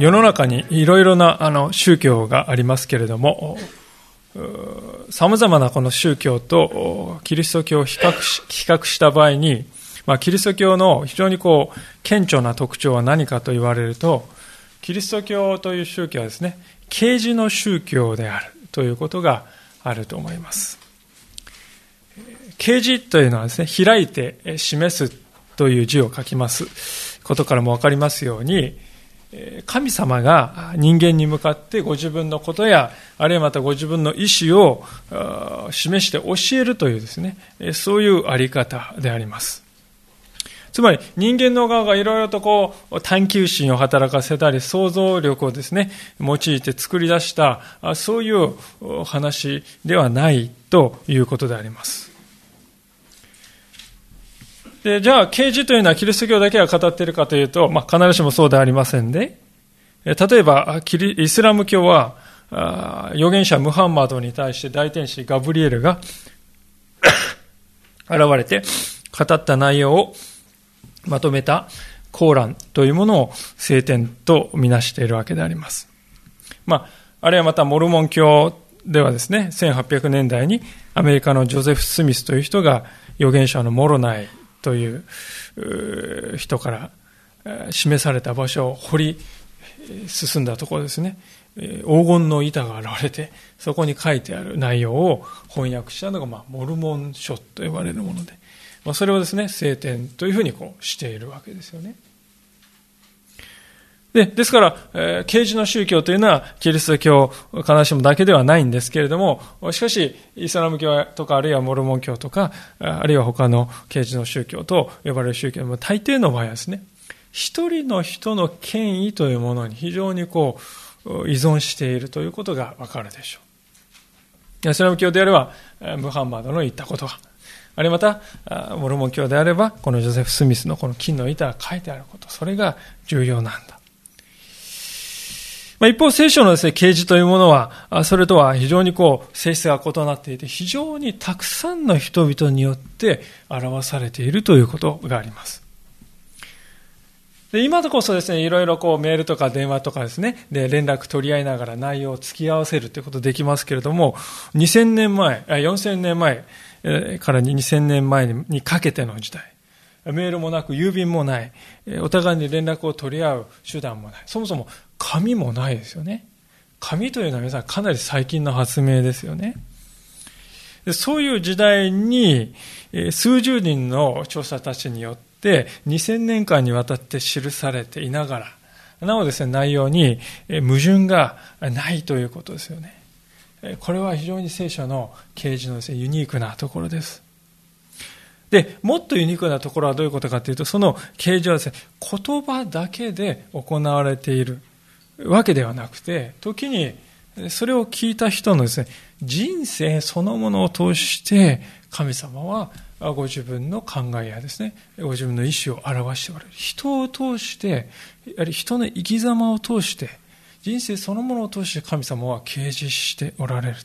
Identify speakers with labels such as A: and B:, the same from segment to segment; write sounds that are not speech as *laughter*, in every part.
A: 世の中にいろいろなあの宗教がありますけれども、様々なこの宗教とキリスト教を比較し比較した場合に、まあ、キリスト教の非常にこう顕著な特徴は何かと言われると、キリスト教という宗教はですね、啓示の宗教であるということがあると思います。啓示というのはですね、開いて示すという字を書きますことからもわかりますように、神様が人間に向かってご自分のことや、あるいはまたご自分の意思を示して教えるというですね、そういうあり方であります。つまり人間の側がいろいろとこう探求心を働かせたり想像力をですね、用いて作り出したそういう話ではないということであります。で、じゃあ、啓示というのはキリスト教だけが語っているかというと、まあ、必ずしもそうではありませんで、例えば、キリイスラム教は、預言者ムハンマドに対して大天使ガブリエルが *coughs* 現れて語った内容をまとめたコーランというものを聖典とみなしているわけであります。まあ、あるいはまたモルモン教ではですね、1800年代にアメリカのジョゼフ・スミスという人が預言者のモロナイという人から示された場所を掘り進んだところですね。黄金の板が現れて、そこに書いてある内容を翻訳したのが、まあ、モルモン書と呼ばれるもので、まあ、それをですね、聖典というふうにこうしているわけですよね。で、ですから、えー、啓示の宗教というのは、キリスト教、必ずしもだけではないんですけれども、しかし、イスラム教とか、あるいはモルモン教とか、あるいは他の啓示の宗教と呼ばれる宗教も、大抵の場合はですね、一人の人の権威というものに非常にこう、依存しているということがわかるでしょう。イスラム教であれば、ムハンマドの言ったことは、あるいはまた、モルモン教であれば、このジョゼフ・スミスのこの金の板が書いてあること、それが重要なんだ。まあ、一方、聖書のですね、啓示というものは、それとは非常にこう、性質が異なっていて、非常にたくさんの人々によって表されているということがあります。で今でこそですね、いろいろこうメールとか電話とかですね、で連絡取り合いながら内容を突き合わせるということできますけれども、2000年前、4000年前から2000年前にかけての時代、メールもなく郵便もない、お互いに連絡を取り合う手段もない、そもそも紙もないですよね。紙というのは皆さんかなり最近の発明ですよね。そういう時代に数十人の調査たちによって2000年間にわたって記されていながら、なおですね、内容に矛盾がないということですよね。これは非常に聖書の啓示のですね、ユニークなところです。で、もっとユニークなところはどういうことかというと、その啓示はですね、言葉だけで行われているわけではなくて、時にそれを聞いた人のですね、人生そのものを通して、神様はご自分の考えやですね、ご自分の意思を表しておられる。人を通して、やはり人の生き様を通して、人生そのものを通して神様は掲示しておられる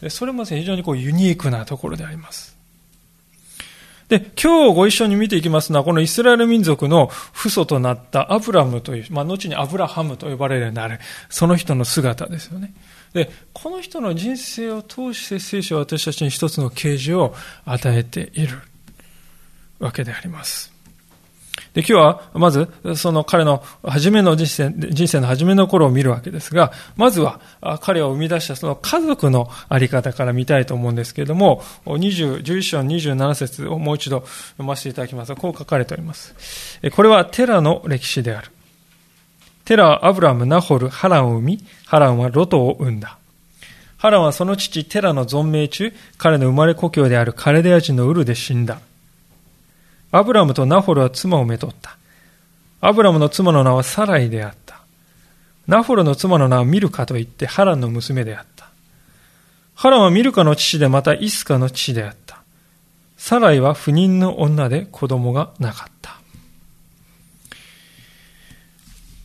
A: と。それも非常にこうユニークなところであります。で、今日ご一緒に見ていきますのは、このイスラエル民族の父祖となったアブラムという、まあ、後にアブラハムと呼ばれるようになる、その人の姿ですよね。で、この人の人生を通して聖書は私たちに一つの啓示を与えているわけであります。で、今日は、まず、その彼の初めの人生、人生の初めの頃を見るわけですが、まずは、彼を生み出したその家族のあり方から見たいと思うんですけれども、20、11章27節をもう一度読ませていただきますこう書かれております。これはテラの歴史である。テラはアブラム、ナホル、ハランを生み、ハランはロトを生んだ。ハランはその父テラの存命中、彼の生まれ故郷であるカレデア人のウルで死んだ。アブラムとナホルは妻をめとった。アブラムの妻の名はサライであった。ナフォルの妻の名はミルカといってハランの娘であった。ハランはミルカの父でまたイスカの父であった。サライは不妊の女で子供がなかった。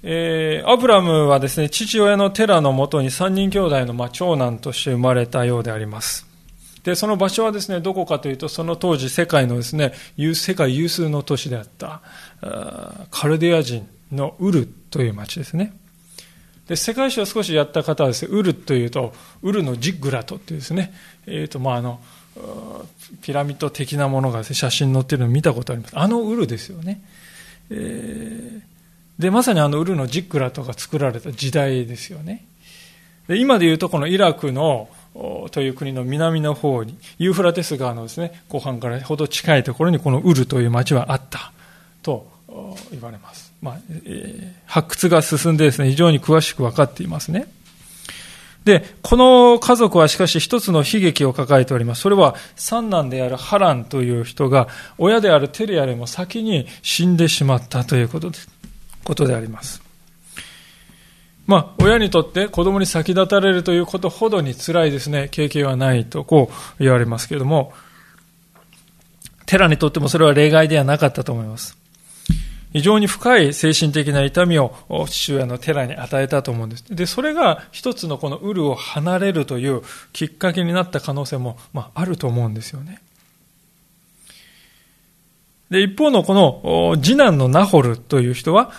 A: えー、アブラムはですね、父親のテラのもとに三人兄弟のまあ長男として生まれたようであります。で、その場所はですね、どこかというと、その当時世界のですね、世界有数の都市であった、カルディア人のウルという町ですね。で、世界史を少しやった方はですね、ウルというと、ウルのジッグラトっていうですね、えっ、ー、と、まあ、あの、ピラミッド的なものがね、写真載ってるのを見たことあります。あのウルですよね。えー、で、まさにあのウルのジッグラトが作られた時代ですよね。で今でいうとこのイラクのという国の南の方に、ユーフラテス川のですね、後半からほど近いところにこのウルという町はあったと言われます。まあえ、発掘が進んでですね、非常に詳しく分かっていますね。で、この家族はしかし一つの悲劇を抱えております。それは三男であるハランという人が親であるテレアよりも先に死んでしまったということでことであります。まあ、親にとって子供に先立たれるということほどに辛いですね、経験はないとこう言われますけれども、テラにとってもそれは例外ではなかったと思います。非常に深い精神的な痛みを父親のテラに与えたと思うんです。で、それが一つのこのウルを離れるというきっかけになった可能性も、まあ、あると思うんですよね。で、一方のこの次男のナホルという人は、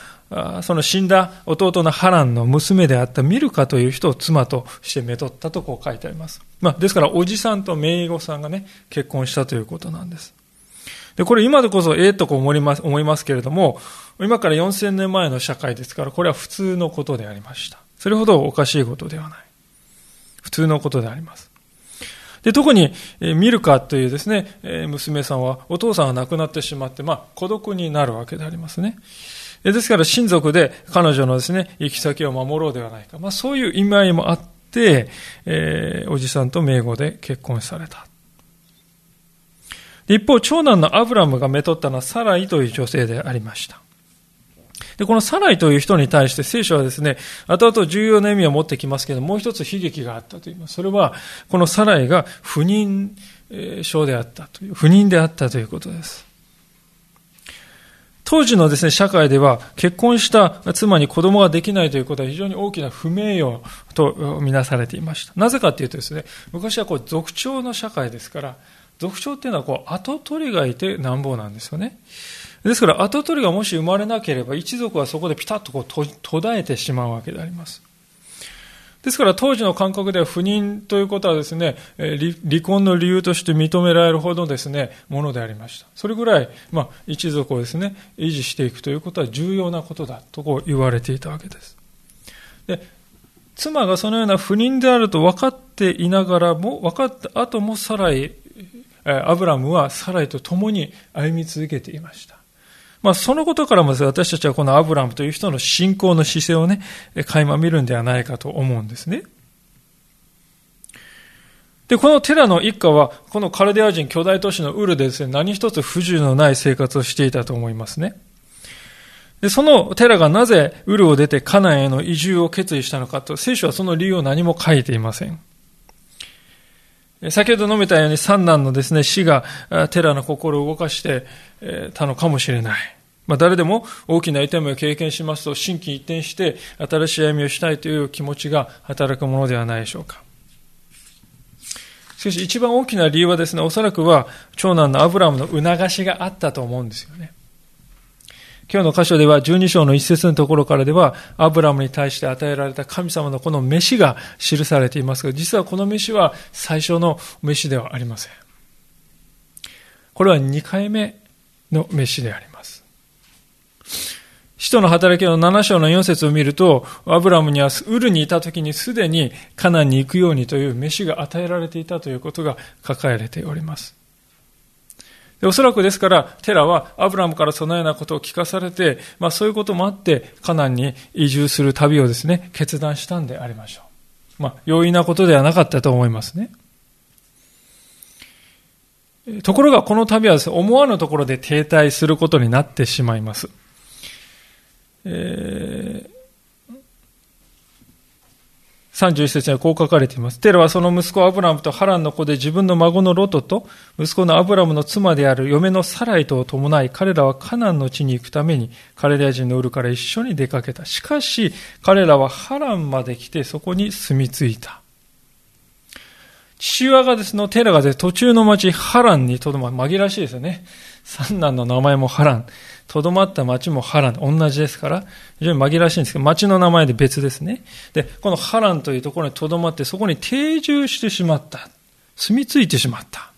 A: その死んだ弟のハランの娘であったミルカという人を妻としてめとったとこう書いてあります。まあ、ですから、おじさんと姪御さんがね、結婚したということなんです。で、これ今でこそええとこ思います思いますけれども、今から4000年前の社会ですから、これは普通のことでありました。それほどおかしいことではない。普通のことであります。で、特に、ミルカというですね、娘さんはお父さんが亡くなってしまって、まあ、孤独になるわけでありますね。ですから親族で彼女のですね、行き先を守ろうではないか。まあそういう意味合いもあって、えー、おじさんと名簿で結婚された。一方、長男のアブラムがめとったのはサライという女性でありました。で、このサライという人に対して聖書はですね、後々重要な意味を持ってきますけど、もう一つ悲劇があったと言います。それは、このサライが不妊症であったという、不妊であったということです。当時のですね、社会では結婚した妻に子供ができないということは非常に大きな不名誉とみなされていました。なぜかというとですね、昔はこう族長の社会ですから、族長っていうのはこう後取りがいてなんぼなんですよね。ですから後取りがもし生まれなければ一族はそこでピタッとこう途絶えてしまうわけであります。ですから当時の感覚では不妊ということはですね、離婚の理由として認められるほどですね、ものでありました。それぐらい、まあ、一族をですね、維持していくということは重要なことだとこう言われていたわけです。で、妻がそのような不妊であると分かっていながらも、分かった後もサライ、アブラムはサライと共に歩み続けていました。まあ、そのことからも私たちはこのアブラムという人の信仰の姿勢をね、垣間見るんではないかと思うんですね。で、このテラの一家は、このカルデア人巨大都市のウルでですね、何一つ不自由のない生活をしていたと思いますね。で、そのテラがなぜウルを出てカナンへの移住を決意したのかと、聖書はその理由を何も書いていません。先ほど述べたように三男のですね、死がテラの心を動かしてたのかもしれない。まあ、誰でも大きな痛みを経験しますと、心機一転して新しい歩みをしたいという気持ちが働くものではないでしょうか。しかし一番大きな理由はですね、おそらくは長男のアブラムの促しがあったと思うんですよね。今日の箇所では12章の一節のところからでは、アブラムに対して与えられた神様のこの飯が記されていますが、実はこの飯は最初の飯ではありません。これは2回目の飯であります。使徒の働きの7章の4節を見ると、アブラムにはウルにいた時にすでにカナンに行くようにという飯が与えられていたということが書かれております。おそらくですから、テラはアブラムからそのようなことを聞かされて、まあそういうこともあって、カナンに移住する旅をですね、決断したんでありましょう。まあ、容易なことではなかったと思いますね。ところがこの旅はね、思わぬところで停滞することになってしまいます。えー31節にはこう書かれています。テラはその息子アブラムとハランの子で自分の孫のロトと息子のアブラムの妻である嫁のサライとを伴い彼らはカナンの地に行くためにカレラ人のウルから一緒に出かけた。しかし彼らはハランまで来てそこに住み着いた。父親がですね、テラがで、途中の町ハランにとどま。紛らわしいですよね。三男の名前もハラン。とどまった町もハラン。同じですから、非常に紛らわしいんですけど、町の名前で別ですね。で、このハランというところにとどまって、そこに定住してしまった。住み着いてしまった。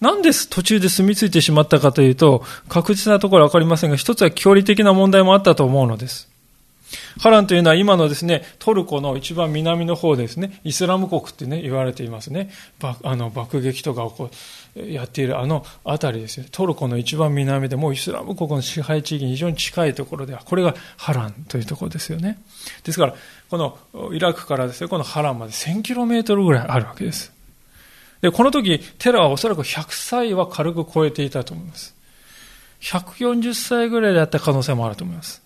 A: なんで途中で住み着いてしまったかというと、確実なところはわかりませんが、一つは距離的な問題もあったと思うのです。ハランというのは今のですね、トルコの一番南の方ですね、イスラム国ってね、言われていますね。あの、爆撃とかをこう、やっているあの辺りですね。トルコの一番南でもうイスラム国の支配地域に非常に近いところでは、これがハランというところですよね。ですから、このイラクからですね、このハランまで1000キロメートルぐらいあるわけです。で、この時、テラはおそらく100歳は軽く超えていたと思います。140歳ぐらいであった可能性もあると思います。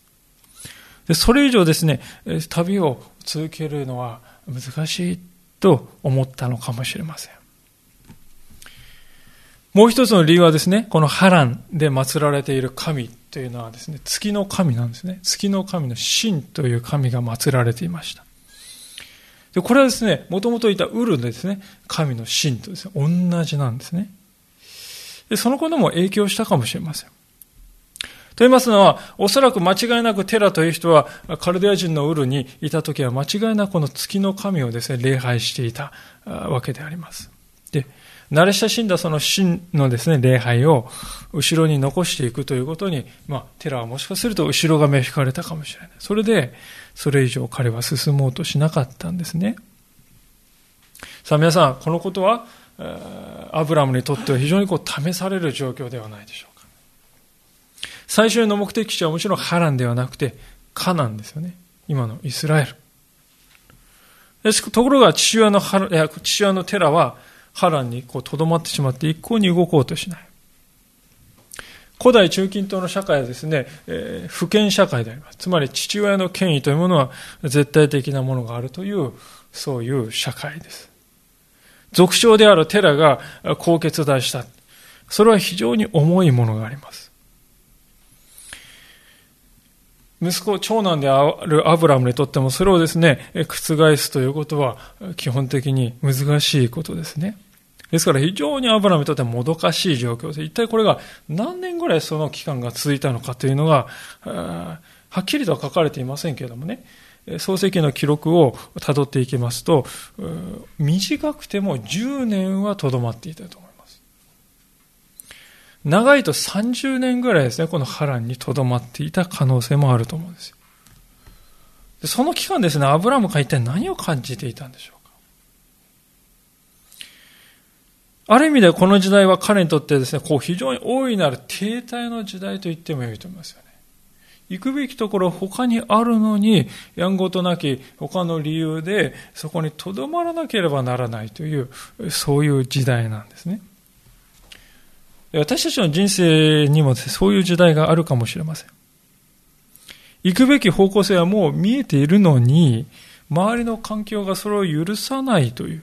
A: でそれ以上ですね、旅を続けるのは難しいと思ったのかもしれません。もう一つの理由はですね、この波乱で祀られている神というのはですね、月の神なんですね。月の神の神という神が祀られていました。でこれはですね、もともといたウルですね、神の神とですね、同じなんですね。でそのことも影響したかもしれません。と言いますのは、おそらく間違いなくテラという人は、カルデア人のウルにいた時は間違いなくこの月の神をですね、礼拝していたわけであります。で、慣れ親しんだその神のですね、礼拝を後ろに残していくということに、まあ、テラはもしかすると後ろが目引かれたかもしれない。それで、それ以上彼は進もうとしなかったんですね。さあ皆さん、このことは、アブラムにとっては非常にこう試される状況ではないでしょうか。最初の目的地はもちろんハランではなくて、カナンですよね。今のイスラエル。ところが父親の父親のテラはハランにこう留まってしまって一向に動こうとしない。古代中近東の社会はですね、えー、不権社会であります。つまり父親の権威というものは絶対的なものがあるという、そういう社会です。俗称であるテラがこう決断した。それは非常に重いものがあります。息子、長男であるアブラムにとってもそれをですね、覆すということは基本的に難しいことですね。ですから非常にアブラムにとってはもどかしい状況で、一体これが何年ぐらいその期間が続いたのかというのが、はっきりとは書かれていませんけれどもね、創世記の記録を辿っていきますと、短くても10年はとどまっていたと思います。長いと30年ぐらいですね、この波乱にとどまっていた可能性もあると思うんですよ。でその期間ですね、アブラムが一体何を感じていたんでしょうか。ある意味でこの時代は彼にとってですね、こう非常に大いなる停滞の時代と言ってもよいと思いますよね。行くべきところ他にあるのに、やんごとなき他の理由でそこにとどまらなければならないという、そういう時代なんですね。私たちの人生にもそういう時代があるかもしれません。行くべき方向性はもう見えているのに、周りの環境がそれを許さないという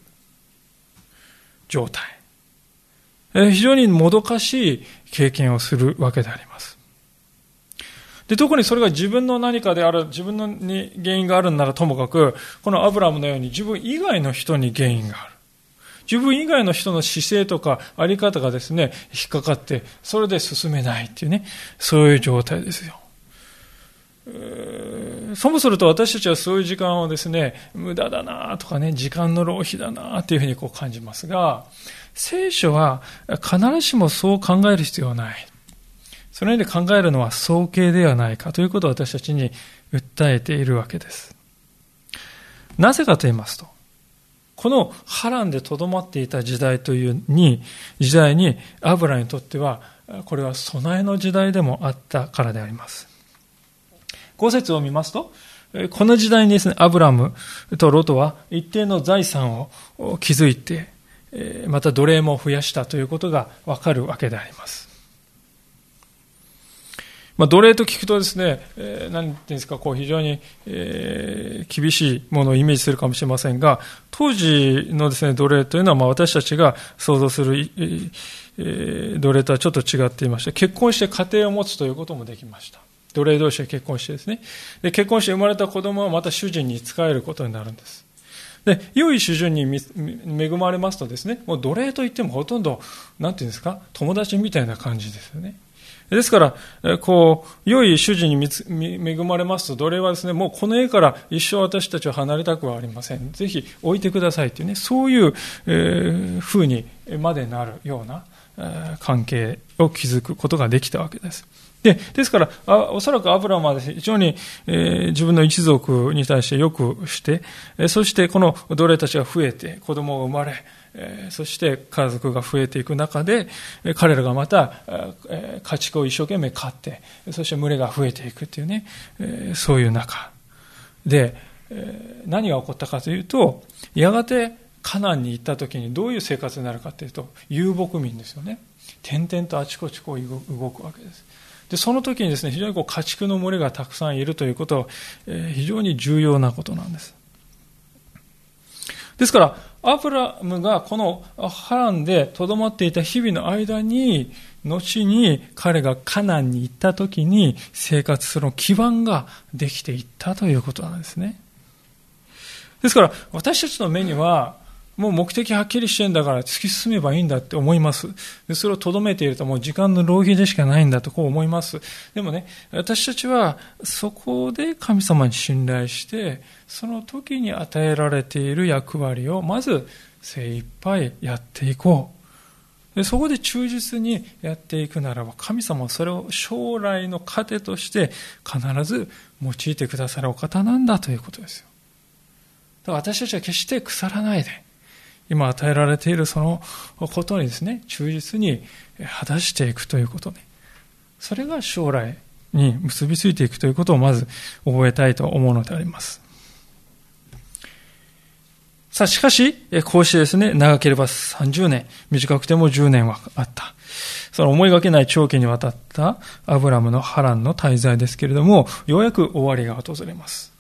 A: 状態。非常にもどかしい経験をするわけであります。で、特にそれが自分の何かである、自分のに原因があるならともかく、このアブラムのように自分以外の人に原因がある。自分以外の人の姿勢とかあり方がですね、引っかかって、それで進めないっていうね、そういう状態ですよ。そもそもと私たちはそういう時間をですね、無駄だなとかね、時間の浪費だなというふうにこう感じますが、聖書は必ずしもそう考える必要はない。そのように考えるのは早計ではないかということを私たちに訴えているわけです。なぜかと言いますと、この波乱でとどまっていた時代というに、時代にアブラにとっては、これは備えの時代でもあったからであります。五節を見ますと、この時代にですね、アブラムとロトは一定の財産を築いて、また奴隷も増やしたということがわかるわけであります。まあ、奴隷と聞くとですね、えー、なんていうんですか、こう非常に、えー、厳しいものをイメージするかもしれませんが、当時のですね、奴隷というのは、まあ、私たちが想像する、えー、奴隷とはちょっと違っていまして、結婚して家庭を持つということもできました。奴隷同士で結婚してですね。で、結婚して生まれた子供はまた主人に仕えることになるんです。で、良い主人に恵まれますとですね、もう奴隷といってもほとんど、なんていうんですか、友達みたいな感じですよね。ですから、こう、良い主人に恵まれますと、奴隷はですね、もうこの家から一生私たちは離れたくはありません。ぜひ置いてくださいというね、そういう、えー、風にまでなるような、えー、関係を築くことができたわけです。で、ですから、あおそらくアブラムは非常に、えー、自分の一族に対してよくして、そしてこの奴隷たちが増えて、子供が生まれ、そして家族が増えていく中で、彼らがまた家畜を一生懸命飼って、そして群れが増えていくっていうね、そういう中で、何が起こったかというと、やがてカナンに行った時にどういう生活になるかというと、遊牧民ですよね。点々とあちこちこう動くわけです。で、その時にですね、非常にこう家畜の群れがたくさんいるということは、非常に重要なことなんです。ですから、アブラムがこのハランでとどまっていた日々の間に、後に彼がカナンに行った時に生活する基盤ができていったということなんですね。ですから、私たちの目には、もう目的はっきりしてんだから突き進めばいいんだって思います。でそれを留めているともう時間の浪費でしかないんだとこう思います。でもね、私たちはそこで神様に信頼して、その時に与えられている役割をまず精一杯やっていこう。でそこで忠実にやっていくならば、神様はそれを将来の糧として必ず用いてくださるお方なんだということですよ。だから私たちは決して腐らないで、今与えられているそのことにですね、忠実に果たしていくということね。それが将来に結びついていくということをまず覚えたいと思うのであります。さあ、しかし、こうしてですね、長ければ30年、短くても10年はあった。その思いがけない長期にわたったアブラムの波乱の滞在ですけれども、ようやく終わりが訪れます。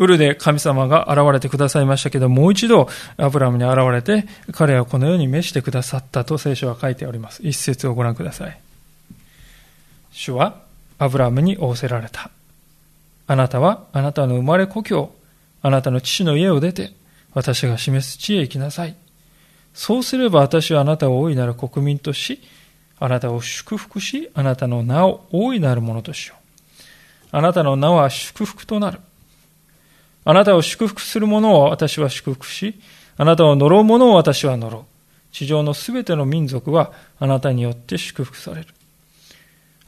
A: ウルで神様が現れてくださいましたけど、もう一度アブラムに現れて、彼はこのように召してくださったと聖書は書いております。一節をご覧ください。主はアブラムに仰せられた。あなたはあなたの生まれ故郷、あなたの父の家を出て、私が示す地へ行きなさい。そうすれば私はあなたを大いなる国民とし、あなたを祝福し、あなたの名を大いなるものとしよう。あなたの名は祝福となる。あなたを祝福する者を私は祝福し、あなたを呪う者を私は呪う。地上のすべての民族はあなたによって祝福される。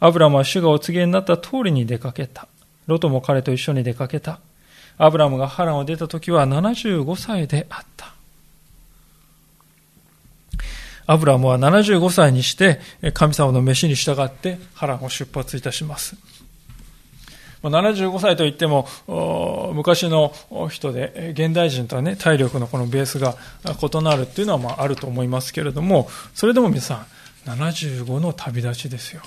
A: アブラムは主がお告げになった通りに出かけた。ロトも彼と一緒に出かけた。アブラムがハランを出た時は75歳であった。アブラムは75歳にして神様の召しに従ってハランを出発いたします。75歳といっても、昔の人で、現代人とはね、体力のこのベースが異なるっていうのはまああると思いますけれども、それでも皆さん、75の旅立ちですよ。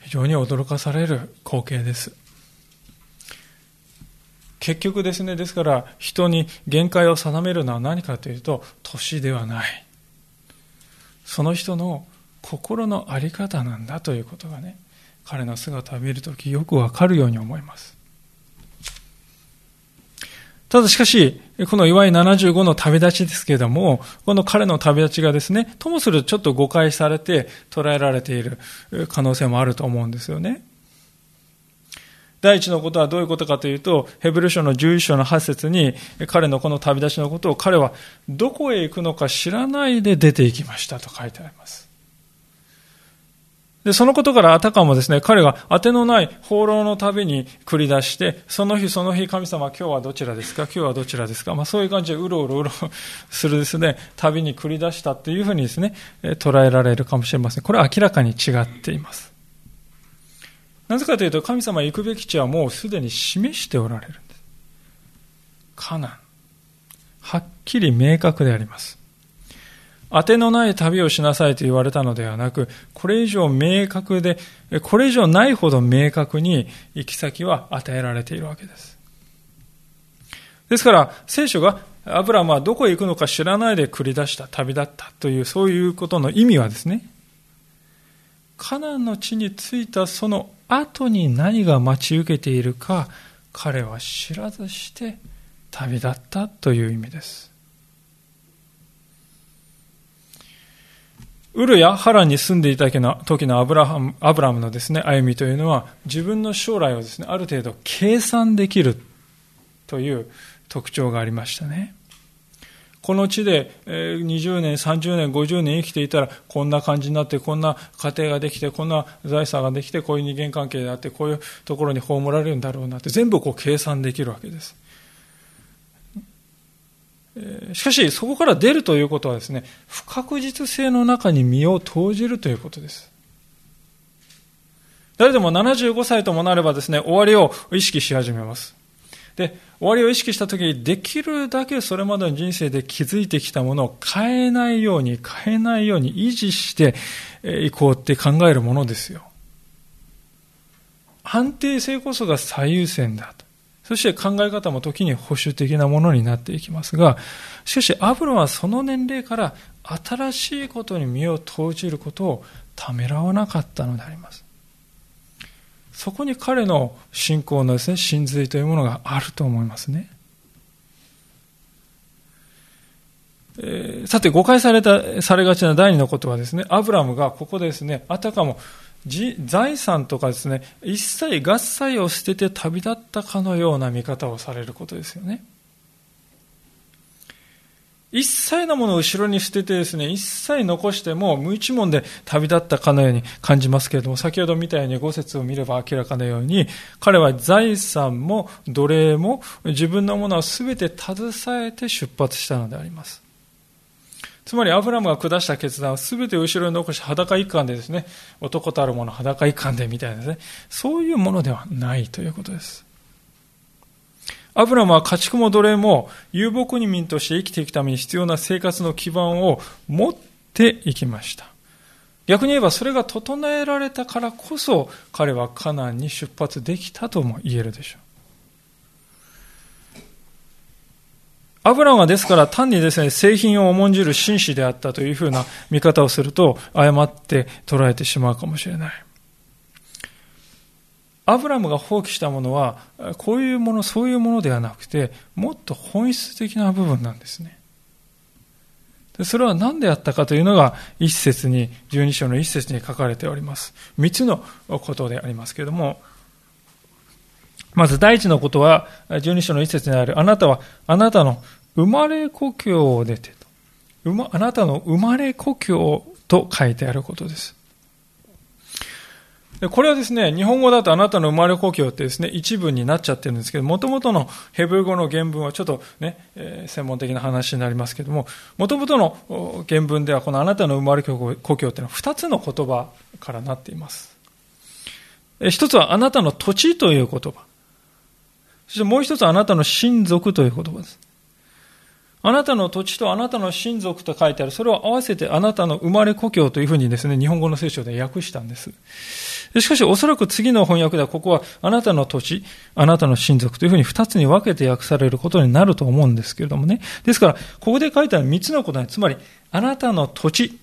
A: 非常に驚かされる光景です。結局ですね、ですから人に限界を定めるのは何かというと、年ではない。その人の心の在り方なんだということがね、彼の姿を見るときよくわかるように思います。ただしかし、この祝い75の旅立ちですけれども、この彼の旅立ちがですね、ともするとちょっと誤解されて捉えられている可能性もあると思うんですよね。第一のことはどういうことかというと、ヘブル書の11章の8節に、彼のこの旅立ちのことを彼はどこへ行くのか知らないで出て行きましたと書いてあります。で、そのことからあたかもですね、彼が当てのない放浪の旅に繰り出して、その日その日神様今日はどちらですか？今日はどちらですか？まあそういう感じでうろうろうろするですね、旅に繰り出したっていうふうにですね、捉えられるかもしれません。これは明らかに違っています。なぜかというと神様行くべき地はもうすでに示しておられるんです。カナン。はっきり明確であります。当てのない旅をしなさいと言われたのではなく、これ以上明確で、これ以上ないほど明確に行き先は与えられているわけです。ですから、聖書がアブラムはどこへ行くのか知らないで繰り出した旅立ったという、そういうことの意味はですね、カナンの地に着いたその後に何が待ち受けているか、彼は知らずして旅立ったという意味です。ウルやハランに住んでいた時のアブラハムアブラムのですね、歩みというのは、自分の将来をですね、ある程度計算できるという特徴がありましたね。この地で20年、30年、50年生きていたら、こんな感じになって、こんな家庭ができて、こんな財産ができて、こういう人間関係であって、こういうところに葬られるんだろうなって、全部こう計算できるわけです。しかし、そこから出るということはですね、不確実性の中に身を投じるということです。誰でも75歳ともなればですね、終わりを意識し始めます。で、終わりを意識したときに、できるだけそれまでの人生で築いてきたものを変えないように、変えないように維持していこうって考えるものですよ。安定性こそが最優先だと。そして考え方も時に保守的なものになっていきますが、しかしアブロはその年齢から新しいことに身を投じることをためらわなかったのであります。そこに彼の信仰のですね、真髄というものがあると思いますね。えー、さて、誤解された、されがちな第二のことはですね、アブラムがここでですね、あたかも財産とかですね、一切合切を捨てて旅立ったかのような見方をされることですよね。一切のものを後ろに捨ててですね、一切残しても無一文で旅立ったかのように感じますけれども、先ほど見たように五節を見れば明らかなように、彼は財産も奴隷も自分のものを全て携えて出発したのであります。つまりアブラムが下した決断は全て後ろに残し裸一貫でですね、男たるもの裸一貫でみたいなですね、そういうものではないということです。アブラムは家畜も奴隷も遊牧民として生きていくために必要な生活の基盤を持っていきました。逆に言えばそれが整えられたからこそ彼はカナンに出発できたとも言えるでしょう。アブラムはですから単にですね、製品を重んじる紳士であったというふうな見方をすると、誤って捉えてしまうかもしれない。アブラムが放棄したものは、こういうもの、そういうものではなくて、もっと本質的な部分なんですね。でそれは何であったかというのが、一節に、十二章の一節に書かれております。三つのことでありますけれども、まず第一のことは、十二章の一節にある、あなたは、あなたの生まれ故郷を出てと。ま、あなたの生まれ故郷と書いてあることです。でこれはですね、日本語だとあなたの生まれ故郷ってですね、一文になっちゃってるんですけど、もともとのヘブル語の原文はちょっとね、えー、専門的な話になりますけども、もともとの原文ではこのあなたの生まれ故郷っていうのは二つの言葉からなっています。一つはあなたの土地という言葉。そしてもう一つはあなたの親族という言葉です。あなたの土地とあなたの親族と書いてある。それを合わせてあなたの生まれ故郷というふうにですね、日本語の聖書で訳したんです。しかしおそらく次の翻訳ではここはあなたの土地、あなたの親族というふうに二つに分けて訳されることになると思うんですけれどもね。ですから、ここで書いてある三つのことは、つまり、あなたの土地、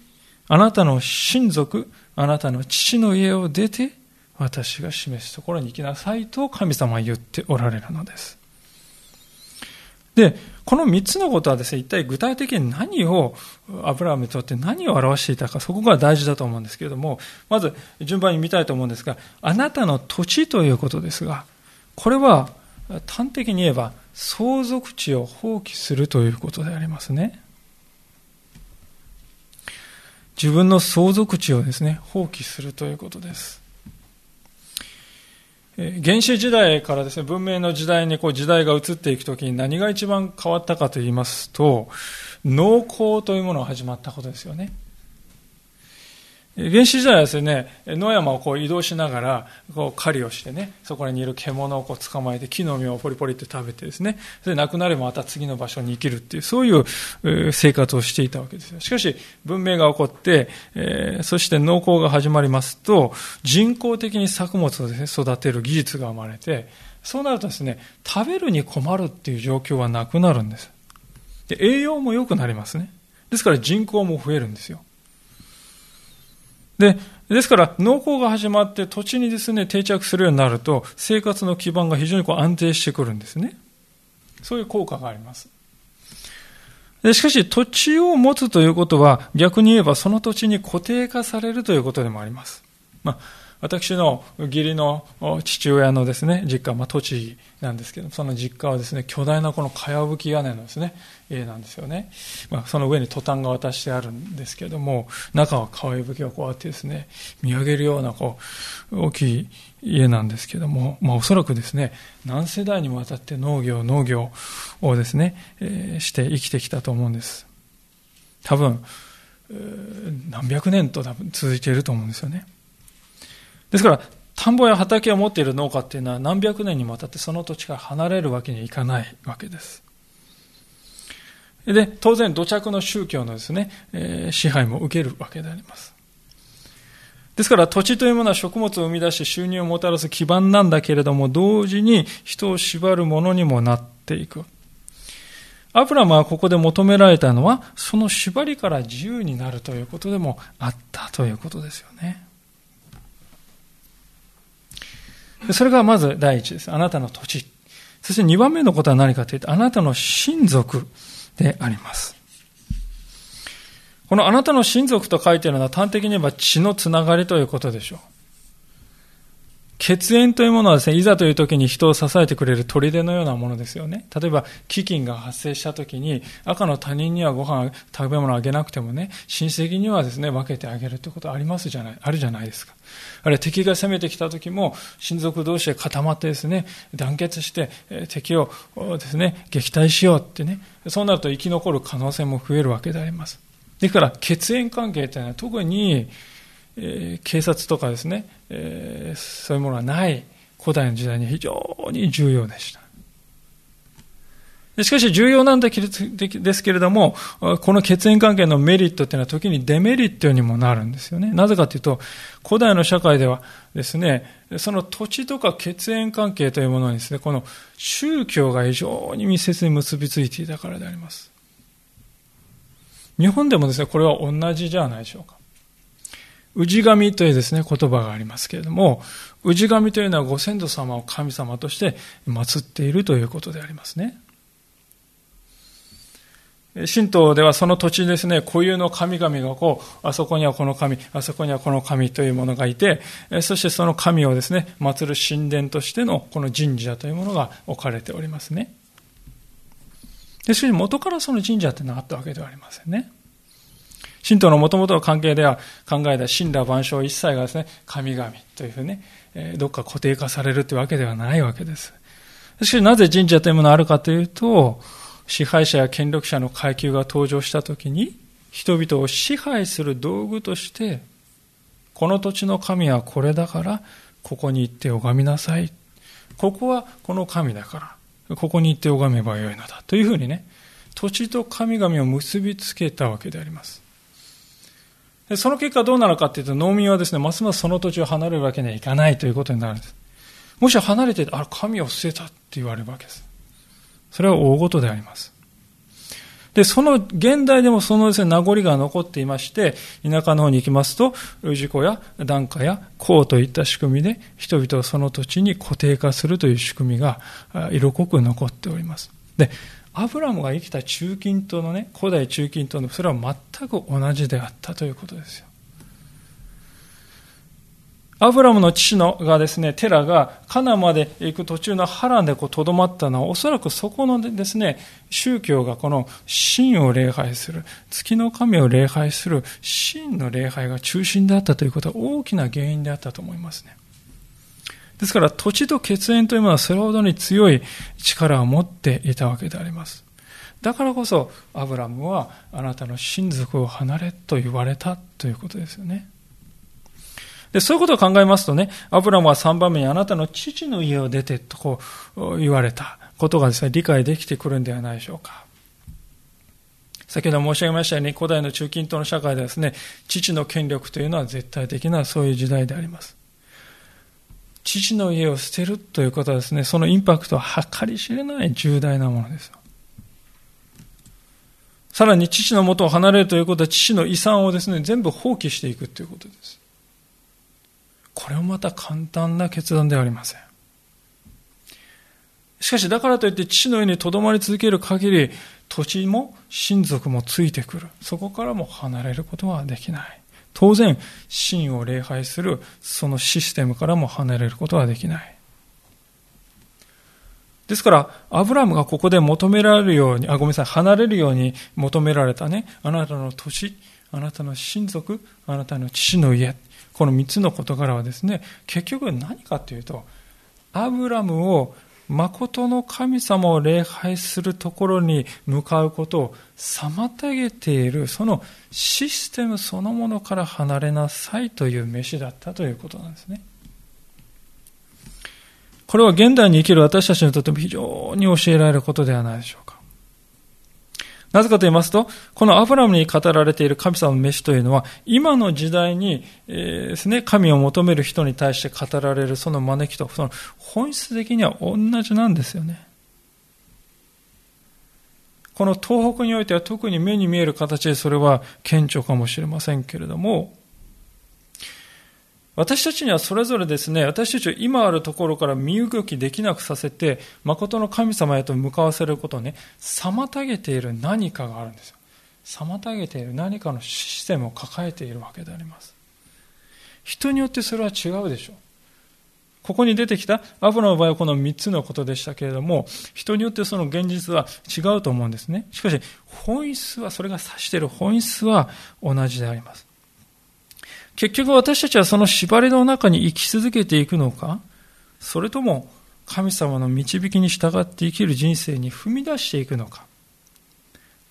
A: あなたの親族、あなたの父の家を出て、私が示すところに行きなさいと神様は言っておられるのです。で、この三つのことはですね、一体具体的に何を、アブラハムにとって何を表していたか、そこが大事だと思うんですけれども、まず順番に見たいと思うんですが、あなたの土地ということですが、これは端的に言えば、相続地を放棄するということでありますね。自分の相続地をですね、放棄するということです。原始時代からですね、文明の時代にこう時代が移っていくときに何が一番変わったかと言いますと、農耕というものが始まったことですよね。原始時代はですね、野山をこう移動しながら、こう狩りをしてね、そこにいる獣をこう捕まえて、木の実をポリポリって食べてですね、それで亡くなればまた次の場所に生きるっていう、そういう生活をしていたわけですよ。しかし、文明が起こって、えー、そして農耕が始まりますと、人工的に作物をですね、育てる技術が生まれて、そうなるとですね、食べるに困るっていう状況はなくなるんです。で、栄養も良くなりますね。ですから人口も増えるんですよ。で、ですから農耕が始まって土地にですね、定着するようになると、生活の基盤が非常にこう安定してくるんですね。そういう効果があります。でしかし、土地を持つということは、逆に言えばその土地に固定化されるということでもあります。まあ私の義理の父親のですね、実家、まあ、栃木なんですけど、その実家はですね、巨大なこのかやぶき屋根のですね、家なんですよね。まあ、その上にトタンが渡してあるんですけども、中はかやぶきがこうやってですね、見上げるようなこう、大きい家なんですけども、まあ、おそらくですね、何世代にもわたって農業、農業をですね、えー、して生きてきたと思うんです。多分、何百年と多分続いていると思うんですよね。ですから、田んぼや畑を持っている農家っていうのは何百年にもわたってその土地から離れるわけにはいかないわけです。で、当然土着の宗教のですね、え、支配も受けるわけであります。ですから土地というものは食物を生み出し収入をもたらす基盤なんだけれども、同時に人を縛るものにもなっていく。アブラムはここで求められたのは、その縛りから自由になるということでもあったということですよね。それがまず第一です。あなたの土地。そして二番目のことは何かというと、あなたの親族であります。このあなたの親族と書いているのは端的に言えば血のつながりということでしょう。血縁というものはですね、いざという時に人を支えてくれる砦のようなものですよね。例えば、飢饉が発生した時に、赤の他人にはご飯、食べ物をあげなくてもね、親戚にはですね、分けてあげるということありますじゃない、あるじゃないですか。あるいは敵が攻めてきた時も、親族同士で固まってですね、団結して、敵をですね、撃退しようってね、そうなると生き残る可能性も増えるわけであります。ですから、血縁関係というのは特に、えー、警察とかですね、えー、そういうものはない古代の時代に非常に重要でした。しかし重要なんですけれども、この血縁関係のメリットっていうのは時にデメリットにもなるんですよね。なぜかというと、古代の社会ではですね、その土地とか血縁関係というものにですね、この宗教が非常に密接に結びついていたからであります。日本でもですね、これは同じじゃないでしょうか。氏神というですね、言葉がありますけれども、氏神というのはご先祖様を神様として祀っているということでありますね。神道ではその土地ですね、固有の神々がこう、あそこにはこの神、あそこにはこの神というものがいて、そしてその神をですね、祀る神殿としてのこの神社というものが置かれておりますね。でしかし元からその神社ってのがあったわけではありませんね。神道のもともとの関係では考えた神羅万象一切がですね、神々というふうにね、どっか固定化されるというわけではないわけです。しかしなぜ神社というものがあるかというと、支配者や権力者の階級が登場したときに、人々を支配する道具として、この土地の神はこれだから、ここに行って拝みなさい。ここはこの神だから、ここに行って拝めばよいのだ。というふうにね、土地と神々を結びつけたわけであります。その結果どうなるかというと、農民はですね、ますますその土地を離れるわけにはいかないということになるんです。もし離れて、あ、神を捨てたって言われるわけです。それは大事であります。で、その現代でもそのですね、名残が残っていまして、田舎の方に行きますと、氏子や檀家や公といった仕組みで、人々をその土地に固定化するという仕組みが色濃く残っております。で、アブラムが生きた中近東のね、古代中近東の、それは全く同じであったということですよ。アブラムの父のがですね、テラがカナまで行く途中のハランでこう留まったのは、おそらくそこのですね、宗教がこの神を礼拝する、月の神を礼拝する神の礼拝が中心であったということは大きな原因であったと思いますね。ですから土地と血縁というものはそれほどに強い力を持っていたわけであります。だからこそアブラムはあなたの親族を離れと言われたということですよね。で、そういうことを考えますとね、アブラムは3番目にあなたの父の家を出てとこう言われたことがですね、理解できてくるんではないでしょうか。先ほど申し上げましたように、古代の中近東の社会ではですね、父の権力というのは絶対的なそういう時代であります。父の家を捨てるということはですね、そのインパクトは計り知れない重大なものですよ。さらに父の元を離れるということは父の遺産をですね、全部放棄していくということです。これもまた簡単な決断ではありません。しかし、だからといって父の家に留まり続ける限り、土地も親族もついてくる。そこからも離れることはできない。当然、神を礼拝するそのシステムからも離れることはできない。ですから、アブラムがここで求められるように、あ、ごめんなさい、離れるように求められたね、あなたの土地、あなたの親族、あなたの父の家、この三つの事柄はですね、結局何かというと、アブラムを誠の神様を礼拝するところに向かうことを妨げている、そのシステムそのものから離れなさいという飯だったということなんですね。これは現代に生きる私たちにとっても非常に教えられることではないでしょうか。なぜかと言いますと、このアブラムに語られている神様の飯というのは、今の時代に、えー、ですね、神を求める人に対して語られるその招きと、その本質的には同じなんですよね。この東北においては特に目に見える形でそれは顕著かもしれませんけれども、私たちにはそれぞれですね、私たちを今あるところから身動きできなくさせて、誠の神様へと向かわせることをね、妨げている何かがあるんですよ。妨げている何かのシステムを抱えているわけであります。人によってそれは違うでしょう。ここに出てきたアブラの場合はこの3つのことでしたけれども、人によってその現実は違うと思うんですね。しかし、本質は、それが指している本質は同じであります。結局私たちはその縛りの中に生き続けていくのか？それとも神様の導きに従って生きる人生に踏み出していくのか？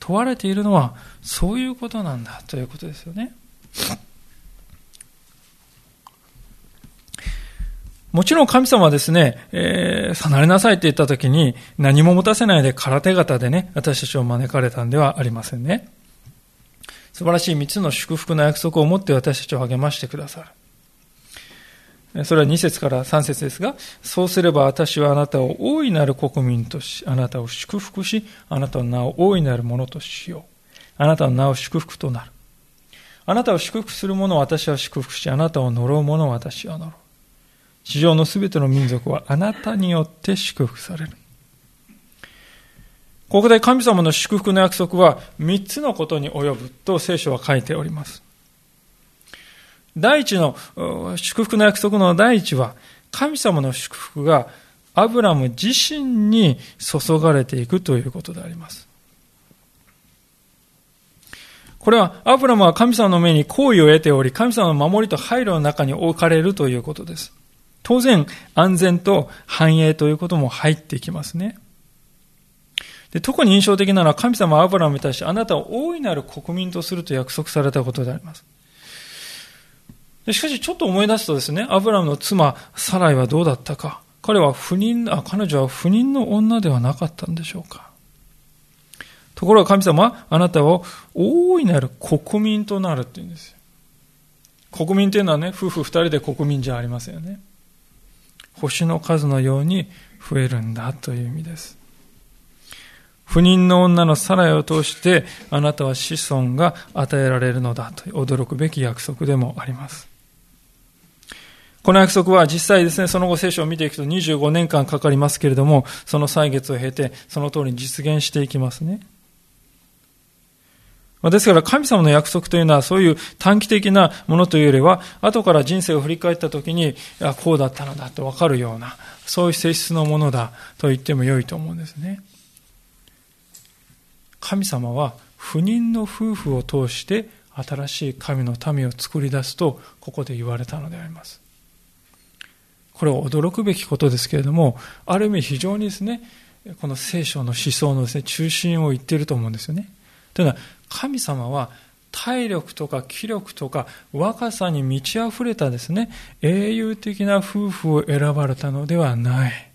A: 問われているのはそういうことなんだということですよね。もちろん神様はですね、えー、離れなさいって言った時に何も持たせないで空手形でね、私たちを招かれたんではありませんね。素晴らしい三つの祝福の約束を持って私たちを励ましてくださる。それは2節から3節ですが、そうすれば私はあなたを大いなる国民とし、あなたを祝福し、あなたの名を大いなるものとしよう。あなたの名を祝福となる。あなたを祝福する者を私は祝福し、あなたを呪う者を私は呪う。地上のすべての民族はあなたによって祝福される。ここで神様の祝福の約束は3つのことに及ぶと聖書は書いております。第一の祝福の約束の第一は神様の祝福がアブラム自身に注がれていくということであります。これはアブラムは神様の目に好意を得ており、神様の守りと配慮の中に置かれるということです。当然、安全と繁栄ということも入ってきますね。で特に印象的なのは神様はアブラムに対してあなたを大いなる国民とすると約束されたことであります。しかしちょっと思い出すとですね、アブラムの妻、サライはどうだったか。彼は不妊、あ、彼女は不妊の女ではなかったんでしょうか。ところが神様はあなたを大いなる国民となるって言うんですよ。国民というのはね、夫婦二人で国民じゃありませんよね。星の数のように増えるんだという意味です。不妊の女のサライを通してあなたは子孫が与えられるのだと驚くべき約束でもあります。この約束は実際ですね、その後聖書を見ていくと25年間かかりますけれども、その歳月を経て、その通りに実現していきますね。ですから神様の約束というのはそういう短期的なものというよりは、後から人生を振り返った時に、あこうだったのだとわかるような、そういう性質のものだと言っても良いと思うんですね。神様は不妊の夫婦を通して新しい神の民を作り出すとここで言われたのであります。これは驚くべきことですけれども、ある意味非常にですね、この聖書の思想のですね、中心を言っていると思うんですよね。というのは、神様は体力とか気力とか若さに満ち溢れたですね、英雄的な夫婦を選ばれたのではない。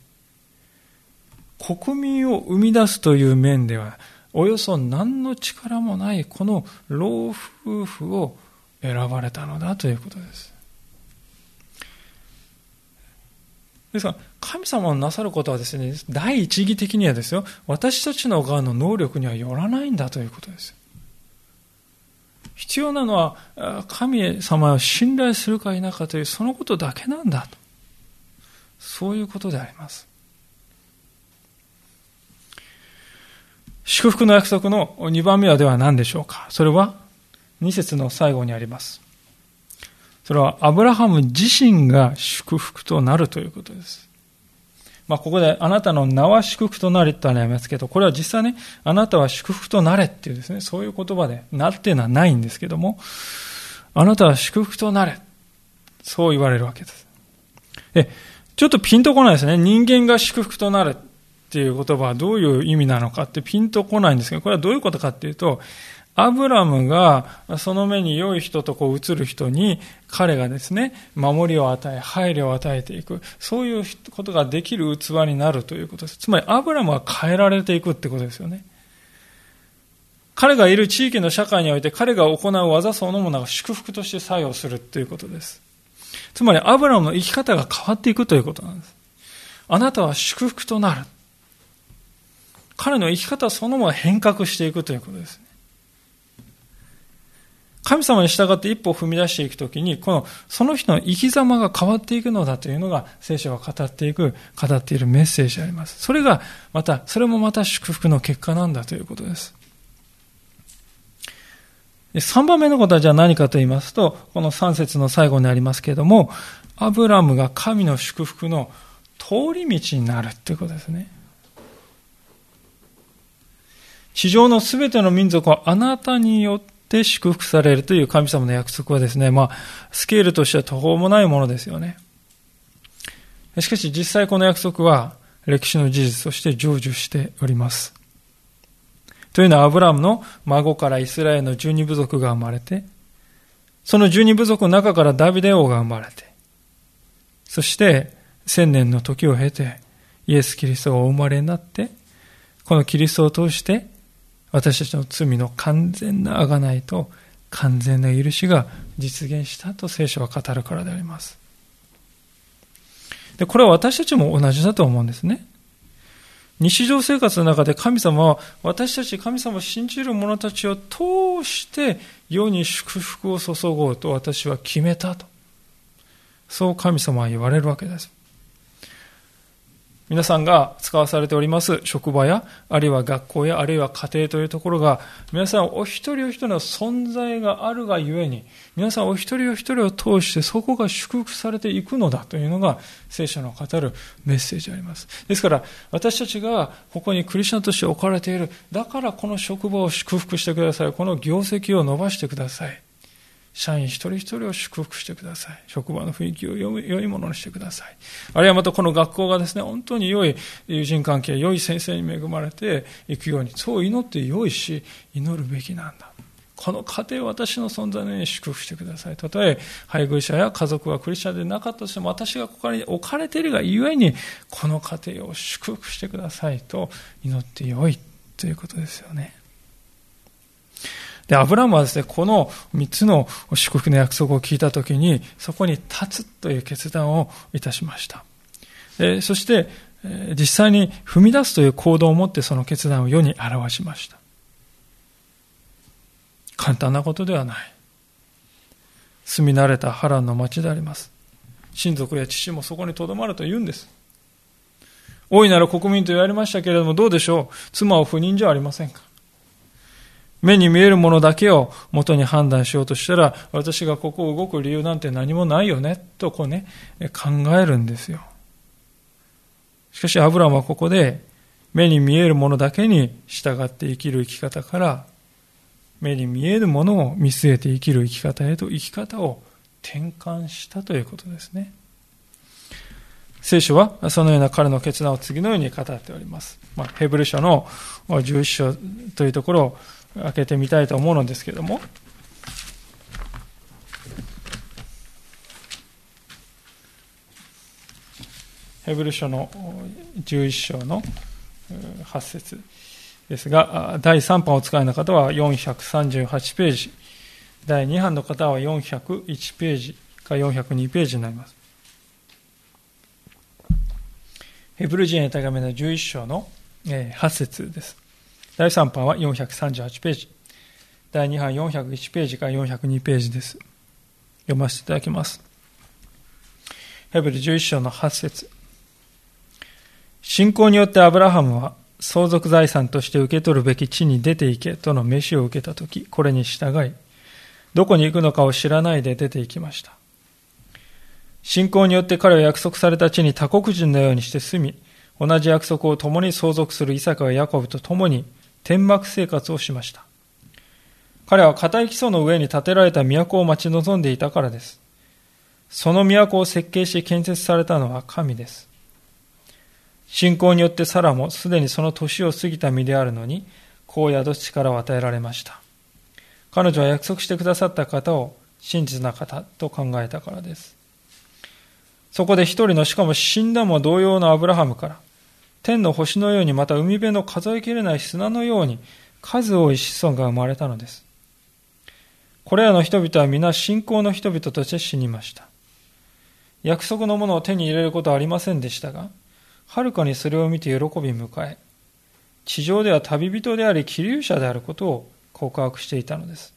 A: 国民を生み出すという面では、およそ何の力もないこの老夫婦を選ばれたのだということです。ですから、神様のなさることはですね、第一義的にはですよ、私たちの側の能力にはよらないんだということです。必要なのは、神様を信頼するか否かという、そのことだけなんだと。そういうことであります。祝福の約束の2番目はでは何でしょうか？それは2節の最後にあります。それはアブラハム自身が祝福となるということです。まあ、ここであなたの名は祝福となりとありますけど、これは実際ね、あなたは祝福となれっていうですね、そういう言葉で、なっていうのはないんですけども、あなたは祝福となれ。そう言われるわけです。え、ちょっとピンとこないですね。人間が祝福となれっていう言葉はどういう意味なのかってピンとこないんですけど、これはどういうことかっていうと、アブラムがその目に良い人とこう映る人に彼がですね、守りを与え、配慮を与えていく。そういうことができる器になるということです。つまりアブラムは変えられていくってことですよね。彼がいる地域の社会において彼が行う技そのものが祝福として作用するということです。つまりアブラムの生き方が変わっていくということなんです。あなたは祝福となる。彼の生き方そのものが変革していくということです。ね神様に従って一歩を踏み出していくときに、この、その人の生き様が変わっていくのだというのが、聖書が語っていく、語っているメッセージであります。それが、また、それもまた祝福の結果なんだということです。3番目のことはじゃあ何かと言いますと、この3節の最後にありますけれども、アブラムが神の祝福の通り道になるということですね。地上のすべての民族はあなたによって祝福されるという神様の約束はですね、まあ、スケールとしては途方もないものですよね。しかし実際この約束は歴史の事実として成就しております。というのはアブラムの孫からイスラエルの十二部族が生まれて、その十二部族の中からダビデ王が生まれて、そして千年の時を経てイエス・キリストがお生まれになって、このキリストを通して私たちの罪の完全な贖いと完全な許しが実現したと聖書は語るからであります。で、これは私たちも同じだと思うんですね。日常生活の中で神様は私たち神様を信じる者たちを通して世に祝福を注ごうと私は決めたと。そう神様は言われるわけです。皆さんが使わされております職場や、あるいは学校や、あるいは家庭というところが、皆さんお一人お一人の存在があるがゆえに、皆さんお一人お一人を通してそこが祝福されていくのだというのが聖書の語るメッセージであります。ですから、私たちがここにクリスチャンとして置かれている、だからこの職場を祝福してください。この業績を伸ばしてください。社員一人一人を祝福してください。職場の雰囲気を良いものにしてください。あるいはまたこの学校がですね、本当に良い友人関係、良い先生に恵まれていくように、そう祈って良いし、祈るべきなんだ。この家庭を私の存在のように祝福してください。たとえ配偶者や家族はクリスチャンでなかったとしても、私がここに置かれているがゆえに、この家庭を祝福してくださいと祈って良いということですよね。で、アブラムはですね、この3つの祝福の約束を聞いたときに、そこに立つという決断をいたしました。そして、実際に踏み出すという行動を持ってその決断を世に表しました。簡単なことではない。住み慣れた波乱の町であります。親族や父もそこに留まると言うんです。大いなる国民と言われましたけれども、どうでしょう？妻を不妊じゃありませんか？目に見えるものだけを元に判断しようとしたら、私がここを動く理由なんて何もないよね、とこうね、考えるんですよ。しかし、アブラムはここで、目に見えるものだけに従って生きる生き方から、目に見えるものを見据えて生きる生き方へと生き方を転換したということですね。聖書はそのような彼の決断を次のように語っております。まあ、ヘブル書の11章というところを開けてみたいと思うのですけども、ヘブル書の11章の8節ですが、第3版お使いの方は438ページ、第2版の方は401ページか402ページになります。ヘブル人へ高めの11章の8節です。第3版は438ページ。第2版401ページから402ページです。読ませていただきます。ヘブル11章の8節信仰によってアブラハムは相続財産として受け取るべき地に出て行けとの召しを受けたとき、これに従い、どこに行くのかを知らないで出て行きました。信仰によって彼は約束された地に他国人のようにして住み、同じ約束を共に相続するイサクやヤコブと共に天幕生活をしました。彼は固い基礎の上に建てられた都を待ち望んでいたからです。その都を設計し建設されたのは神です。信仰によってサラもすでにその年を過ぎた身であるのに、こう宿す力を与えられました。彼女は約束してくださった方を真実な方と考えたからです。そこで一人のしかも死んだも同様のアブラハムから、天の星のようにまた海辺の数えきれない砂のように数多い子孫が生まれたのです。これらの人々は皆信仰の人々として死にました。約束のものを手に入れることはありませんでしたが、はるかにそれを見て喜び迎え、地上では旅人であり、気流者であることを告白していたのです。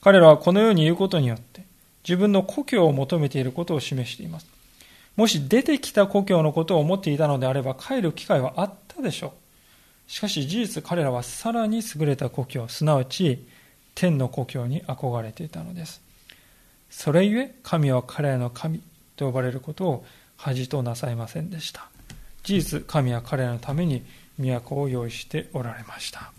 A: 彼らはこのように言うことによって、自分の故郷を求めていることを示しています。もし出てきた故郷のことを思っていたのであれば帰る機会はあったでしょう。しかし事実彼らはさらに優れた故郷、すなわち天の故郷に憧れていたのです。それゆえ神は彼らの神と呼ばれることを恥となさいませんでした。事実、神は彼らのために都を用意しておられました。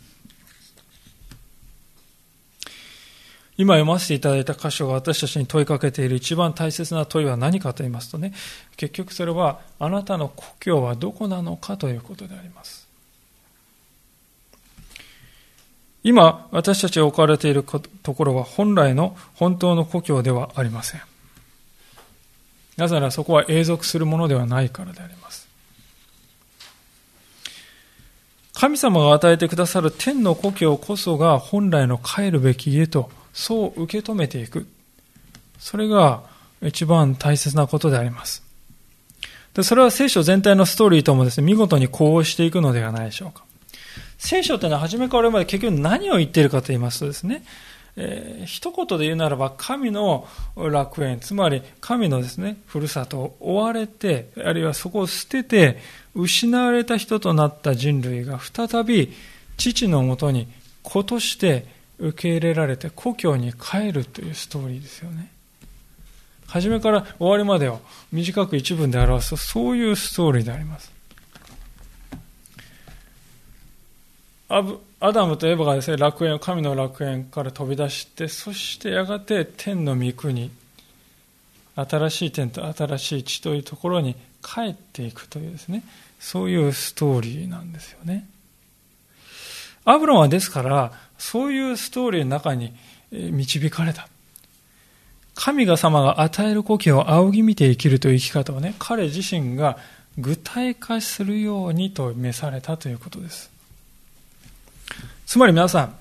A: 今読ませていただいた箇所が私たちに問いかけている一番大切な問いは何かと言いますとね、結局それはあなたの故郷はどこなのかということであります。今、私たちが置かれているところは本来の本当の故郷ではありません。なぜならそこは永続するものではないからであります。神様が与えてくださる天の故郷こそが本来の帰るべき家とそう受け止めていく。それが一番大切なことであります。でそれは聖書全体のストーリーともですね、見事に呼応していくのではないでしょうか。聖書というのは初めからまで結局何を言っているかと言いますとですね、えー、一言で言うならば神の楽園、つまり神のですね、ふるさとを追われて、あるいはそこを捨てて、失われた人となった人類が再び父のもとに子として受け入れられて故郷に帰るというストーリーですよね。初めから終わりまでを短く一文で表すとそういうストーリーであります。アブアダムとエヴァがですね、楽園、神の楽園から飛び出して、そしてやがて天の御国、新しい天と新しい地というところに帰っていくというですね、そういうストーリーなんですよね。アブロンはですから、そういうストーリーの中に導かれた。神が様が与える故郷を仰ぎ見て生きるという生き方をね、彼自身が具体化するようにと召されたということです。つまり皆さん、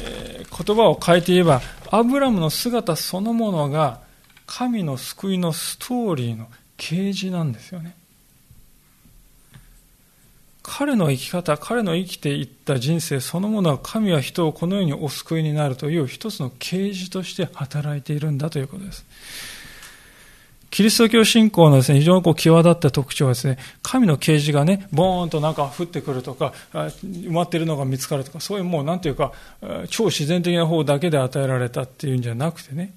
A: えー、言葉を変えて言えば、アブラムの姿そのものが神の救いのストーリーの啓示なんですよね。彼の生き方、彼の生きていった人生そのものは神は人をこのようにお救いになるという一つの啓示として働いているんだということです。キリスト教信仰のですね、非常にこう際立った特徴はですね、神の啓示がね、ボーンとなんか降ってくるとか、埋まっているのが見つかるとか、そういうもうなんていうか、超自然的な方だけで与えられたっていうんじゃなくてね、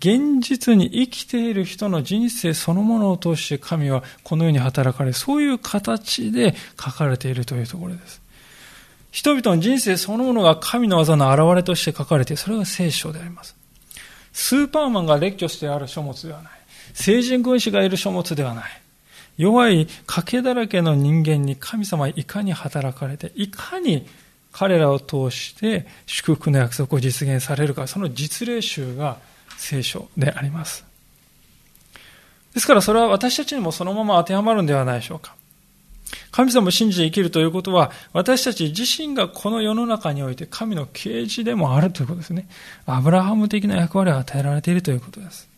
A: 現実に生きている人の人生そのものを通して神はこのように働かれ、そういう形で書かれているというところです。人々の人生そのものが神の技の表れとして書かれている。それが聖書であります。スーパーマンが列挙してある書物ではない。聖人君子がいる書物ではない。弱い賭けだらけの人間に神様はいかに働かれて、いかに彼らを通して祝福の約束を実現されるか、その実例集が聖書であります。ですからそれは私たちにもそのまま当てはまるんではないでしょうか。神様を信じて生きるということは、私たち自身がこの世の中において神の啓示でもあるということですね。アブラハム的な役割を与えられているということです。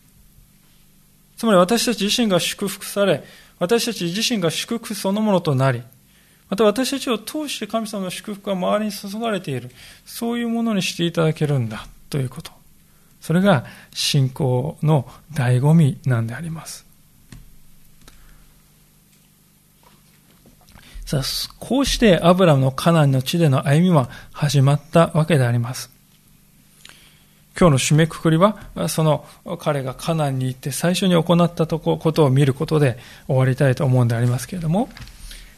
A: つまり私たち自身が祝福され、私たち自身が祝福そのものとなり、また私たちを通して神様の祝福が周りに注がれている、そういうものにしていただけるんだということ。それが信仰の醍醐味なんであります。さあ、こうしてアブラムのカナンの地での歩みは始まったわけであります。今日の締めくくりは、その彼がカナンに行って最初に行ったとこことを見ることで終わりたいと思うんでありますけれども、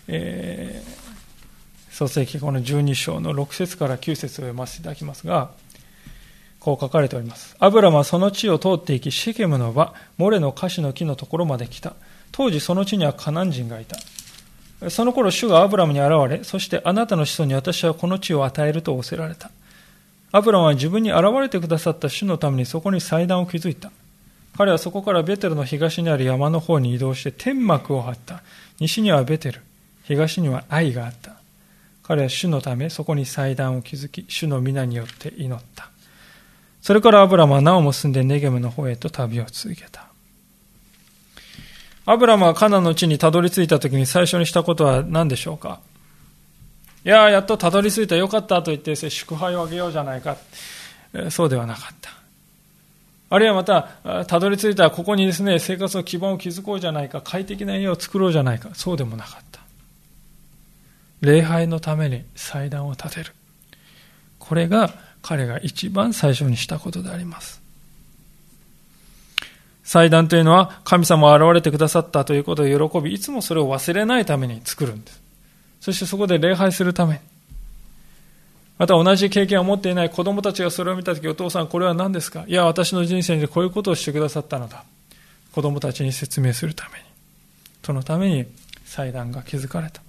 A: えー、創世記この12章の6節から9節を読ませていただきますが、こう書かれております。アブラムはその地を通っていき、シケムの場、モレのカシの木のところまで来た。当時その地にはカナン人がいた。その頃主がアブラムに現れ、そしてあなたの子孫に私はこの地を与えると仰せられた。アブラムは自分に現れてくださった主のためにそこに祭壇を築いた。彼はそこからベテルの東にある山の方に移動して天幕を張った。西にはベテル、東には愛があった。彼は主のためそこに祭壇を築き、主の皆によって祈った。それからアブラムはなおも住んでネゲムの方へと旅を続けた。アブラムはカナの地にたどり着いた時に最初にしたことは何でしょうか？いややっとたどり着いたよかったと言って祝杯をあげようじゃないか。そうではなかった。あるいはまた、たどり着いたここにですね、生活の基盤を築こうじゃないか、快適な家を作ろうじゃないか、そうでもなかった。礼拝のために祭壇を建てる。これが彼が一番最初にしたことであります。祭壇というのは神様が現れてくださったということを喜び、いつもそれを忘れないために作るんです。そしてそこで礼拝するために。また同じ経験を持っていない子供たちがそれを見たとき、お父さんこれは何ですか？いや、私の人生でこういうことをしてくださったのだ。子供たちに説明するために。そのために祭壇が築かれた。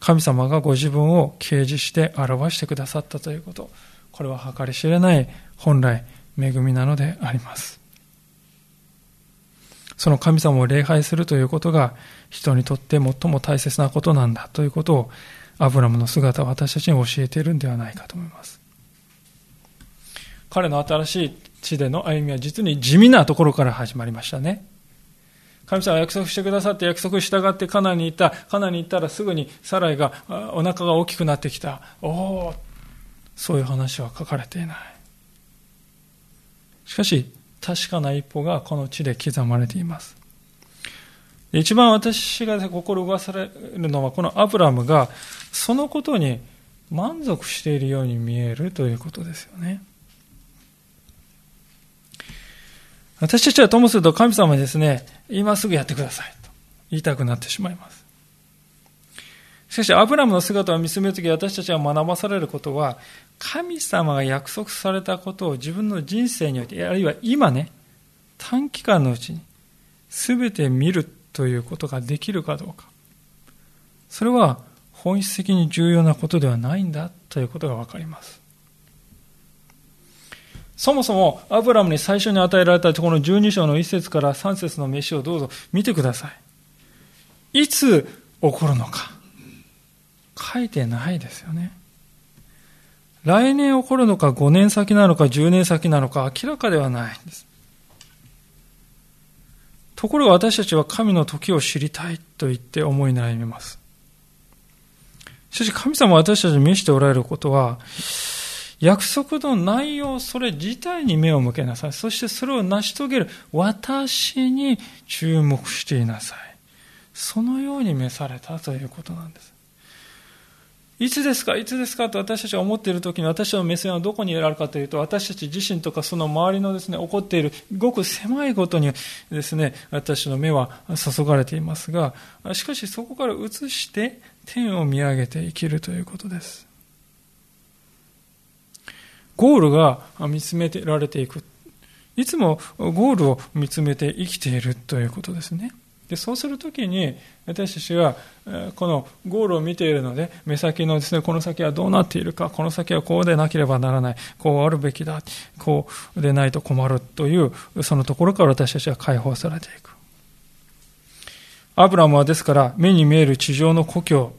A: 神様がご自分を掲示して表してくださったということ。これは計り知れない本来恵みなのであります。その神様を礼拝するということが人にとって最も大切なことなんだということをアブラムの姿は私たちに教えているんではないかと思います。彼の新しい地での歩みは実に地味なところから始まりましたね。神様は約束してくださって約束従ってカナに行った。カナに行ったらすぐにサライがお腹が大きくなってきた。おおそういう話は書かれていない。しかし、確かな一歩がこの地で刻まれています。一番私が心動かされるのは、このアブラムがそのことに満足しているように見えるということですよね。私たちはともすると神様にですね、今すぐやってくださいと言いたくなってしまいます。しかし、アブラムの姿を見つめるとき私たちが学ばされることは、神様が約束されたことを自分の人生において、あるいは今ね、短期間のうちに全て見るということができるかどうか。それは本質的に重要なことではないんだということがわかります。そもそもアブラムに最初に与えられたこの12章の1節から3節の飯をどうぞ見てください。いつ起こるのか。書いてないですよね。来年起こるのか5年先なのか10年先なのか明らかではないんです。ところが私たちは神の時を知りたいと言って思い悩みます。しかし神様は私たちに召しておられることは、約束の内容、それ自体に目を向けなさい。そしてそれを成し遂げる私に注目していなさい。そのように召されたということなんです。いつですかいつですかと私たちが思っている時に私たちの目線はどこにあるかというと私たち自身とかその周りのですね起こっているごく狭いことにですね私の目は注がれていますがしかしそこから移して天を見上げて生きるということですゴールが見つめてられていく。いつもゴールを見つめて生きているということですね。でそうするときに私たちはこのゴールを見ているので目先のですねこの先はどうなっているかこの先はこうでなければならないこうあるべきだこうでないと困るというそのところから私たちは解放されていく。アブラムはですから目に見える地上の故郷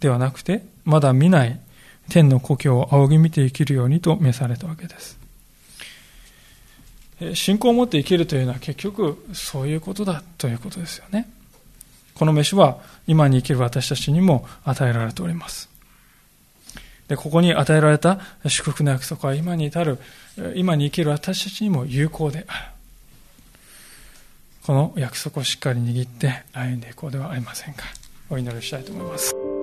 A: ではなくてまだ見ない天の故郷を仰ぎ見て生きるようにと召されたわけです信仰を持って生きるというのは結局そういうことだということですよね。この飯は今に生きる私たちにも与えられております。で、ここに与えられた祝福の約束は今に至る、今に生きる私たちにも有効である。この約束をしっかり握って歩んでいこうではありませんか。お祈りしたいと思います。